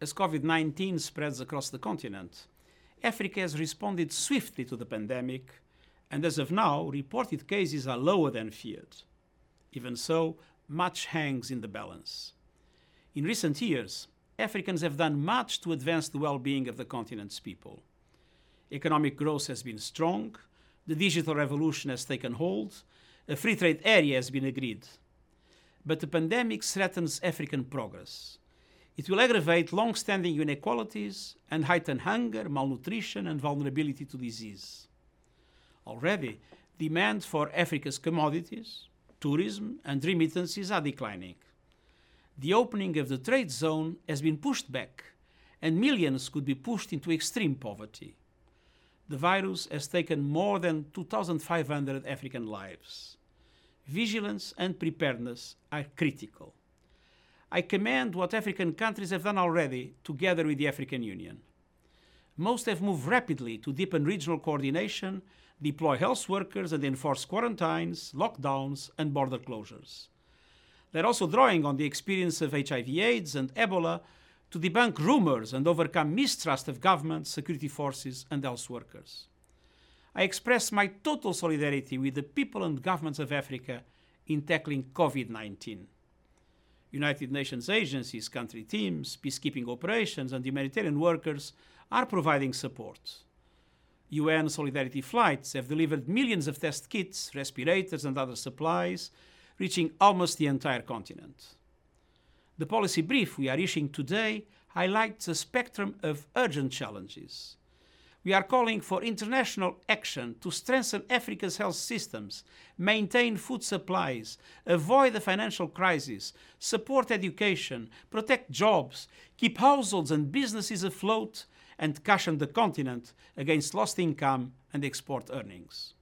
as COVID 19 spreads across the continent, Africa has responded swiftly to the pandemic, and as of now, reported cases are lower than feared. Even so, much hangs in the balance. In recent years, Africans have done much to advance the well being of the continent's people. Economic growth has been strong, the digital revolution has taken hold, a free trade area has been agreed. But the pandemic threatens African progress. It will aggravate long standing inequalities and heighten hunger, malnutrition, and vulnerability to disease. Already, demand for Africa's commodities, tourism, and remittances are declining. The opening of the trade zone has been pushed back, and millions could be pushed into extreme poverty. The virus has taken more than 2,500 African lives. Vigilance and preparedness are critical. I commend what African countries have done already together with the African Union. Most have moved rapidly to deepen regional coordination deploy health workers and enforce quarantines, lockdowns, and border closures. They're also drawing on the experience of HIV/AIDS and Ebola to debunk rumors and overcome mistrust of governments, security forces, and health workers. I express my total solidarity with the people and governments of Africa in tackling COVID 19. United Nations agencies, country teams, peacekeeping operations, and humanitarian workers are providing support. UN Solidarity flights have delivered millions of test kits, respirators, and other supplies, reaching almost the entire continent. The policy brief we are issuing today highlights a spectrum of urgent challenges. We are calling for international action to strengthen Africa's health systems, maintain food supplies, avoid the financial crisis, support education, protect jobs, keep households and businesses afloat, and cushion the continent against lost income and export earnings.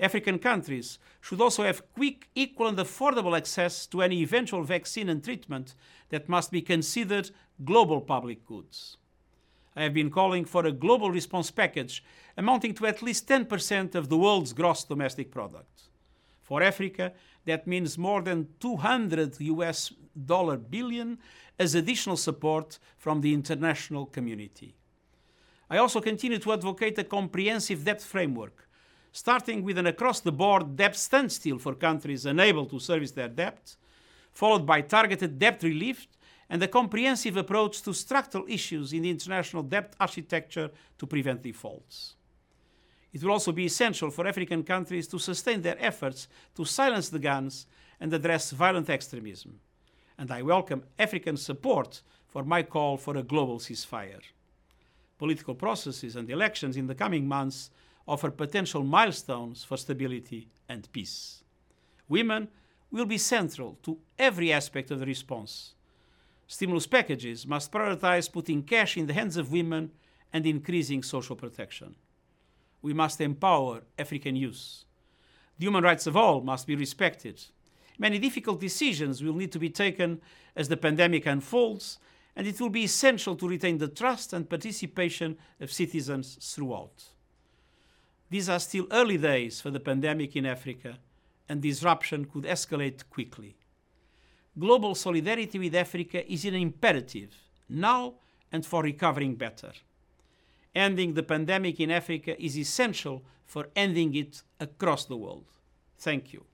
African countries should also have quick, equal, and affordable access to any eventual vaccine and treatment that must be considered global public goods. I have been calling for a global response package amounting to at least 10% of the world's gross domestic product. For Africa, that means more than 200 US dollar billion as additional support from the international community. I also continue to advocate a comprehensive debt framework, starting with an across the board debt standstill for countries unable to service their debt, followed by targeted debt relief and a comprehensive approach to structural issues in the international debt architecture to prevent defaults. It will also be essential for African countries to sustain their efforts to silence the guns and address violent extremism. And I welcome African support for my call for a global ceasefire political processes and elections in the coming months offer potential milestones for stability and peace. Women will be central to every aspect of the response. Stimulus packages must prioritize putting cash in the hands of women and increasing social protection. We must empower African youth. The human rights of all must be respected. Many difficult decisions will need to be taken as the pandemic unfolds and it will be essential to retain the trust and participation of citizens throughout. These are still early days for the pandemic in Africa, and disruption could escalate quickly. Global solidarity with Africa is an imperative now and for recovering better. Ending the pandemic in Africa is essential for ending it across the world. Thank you.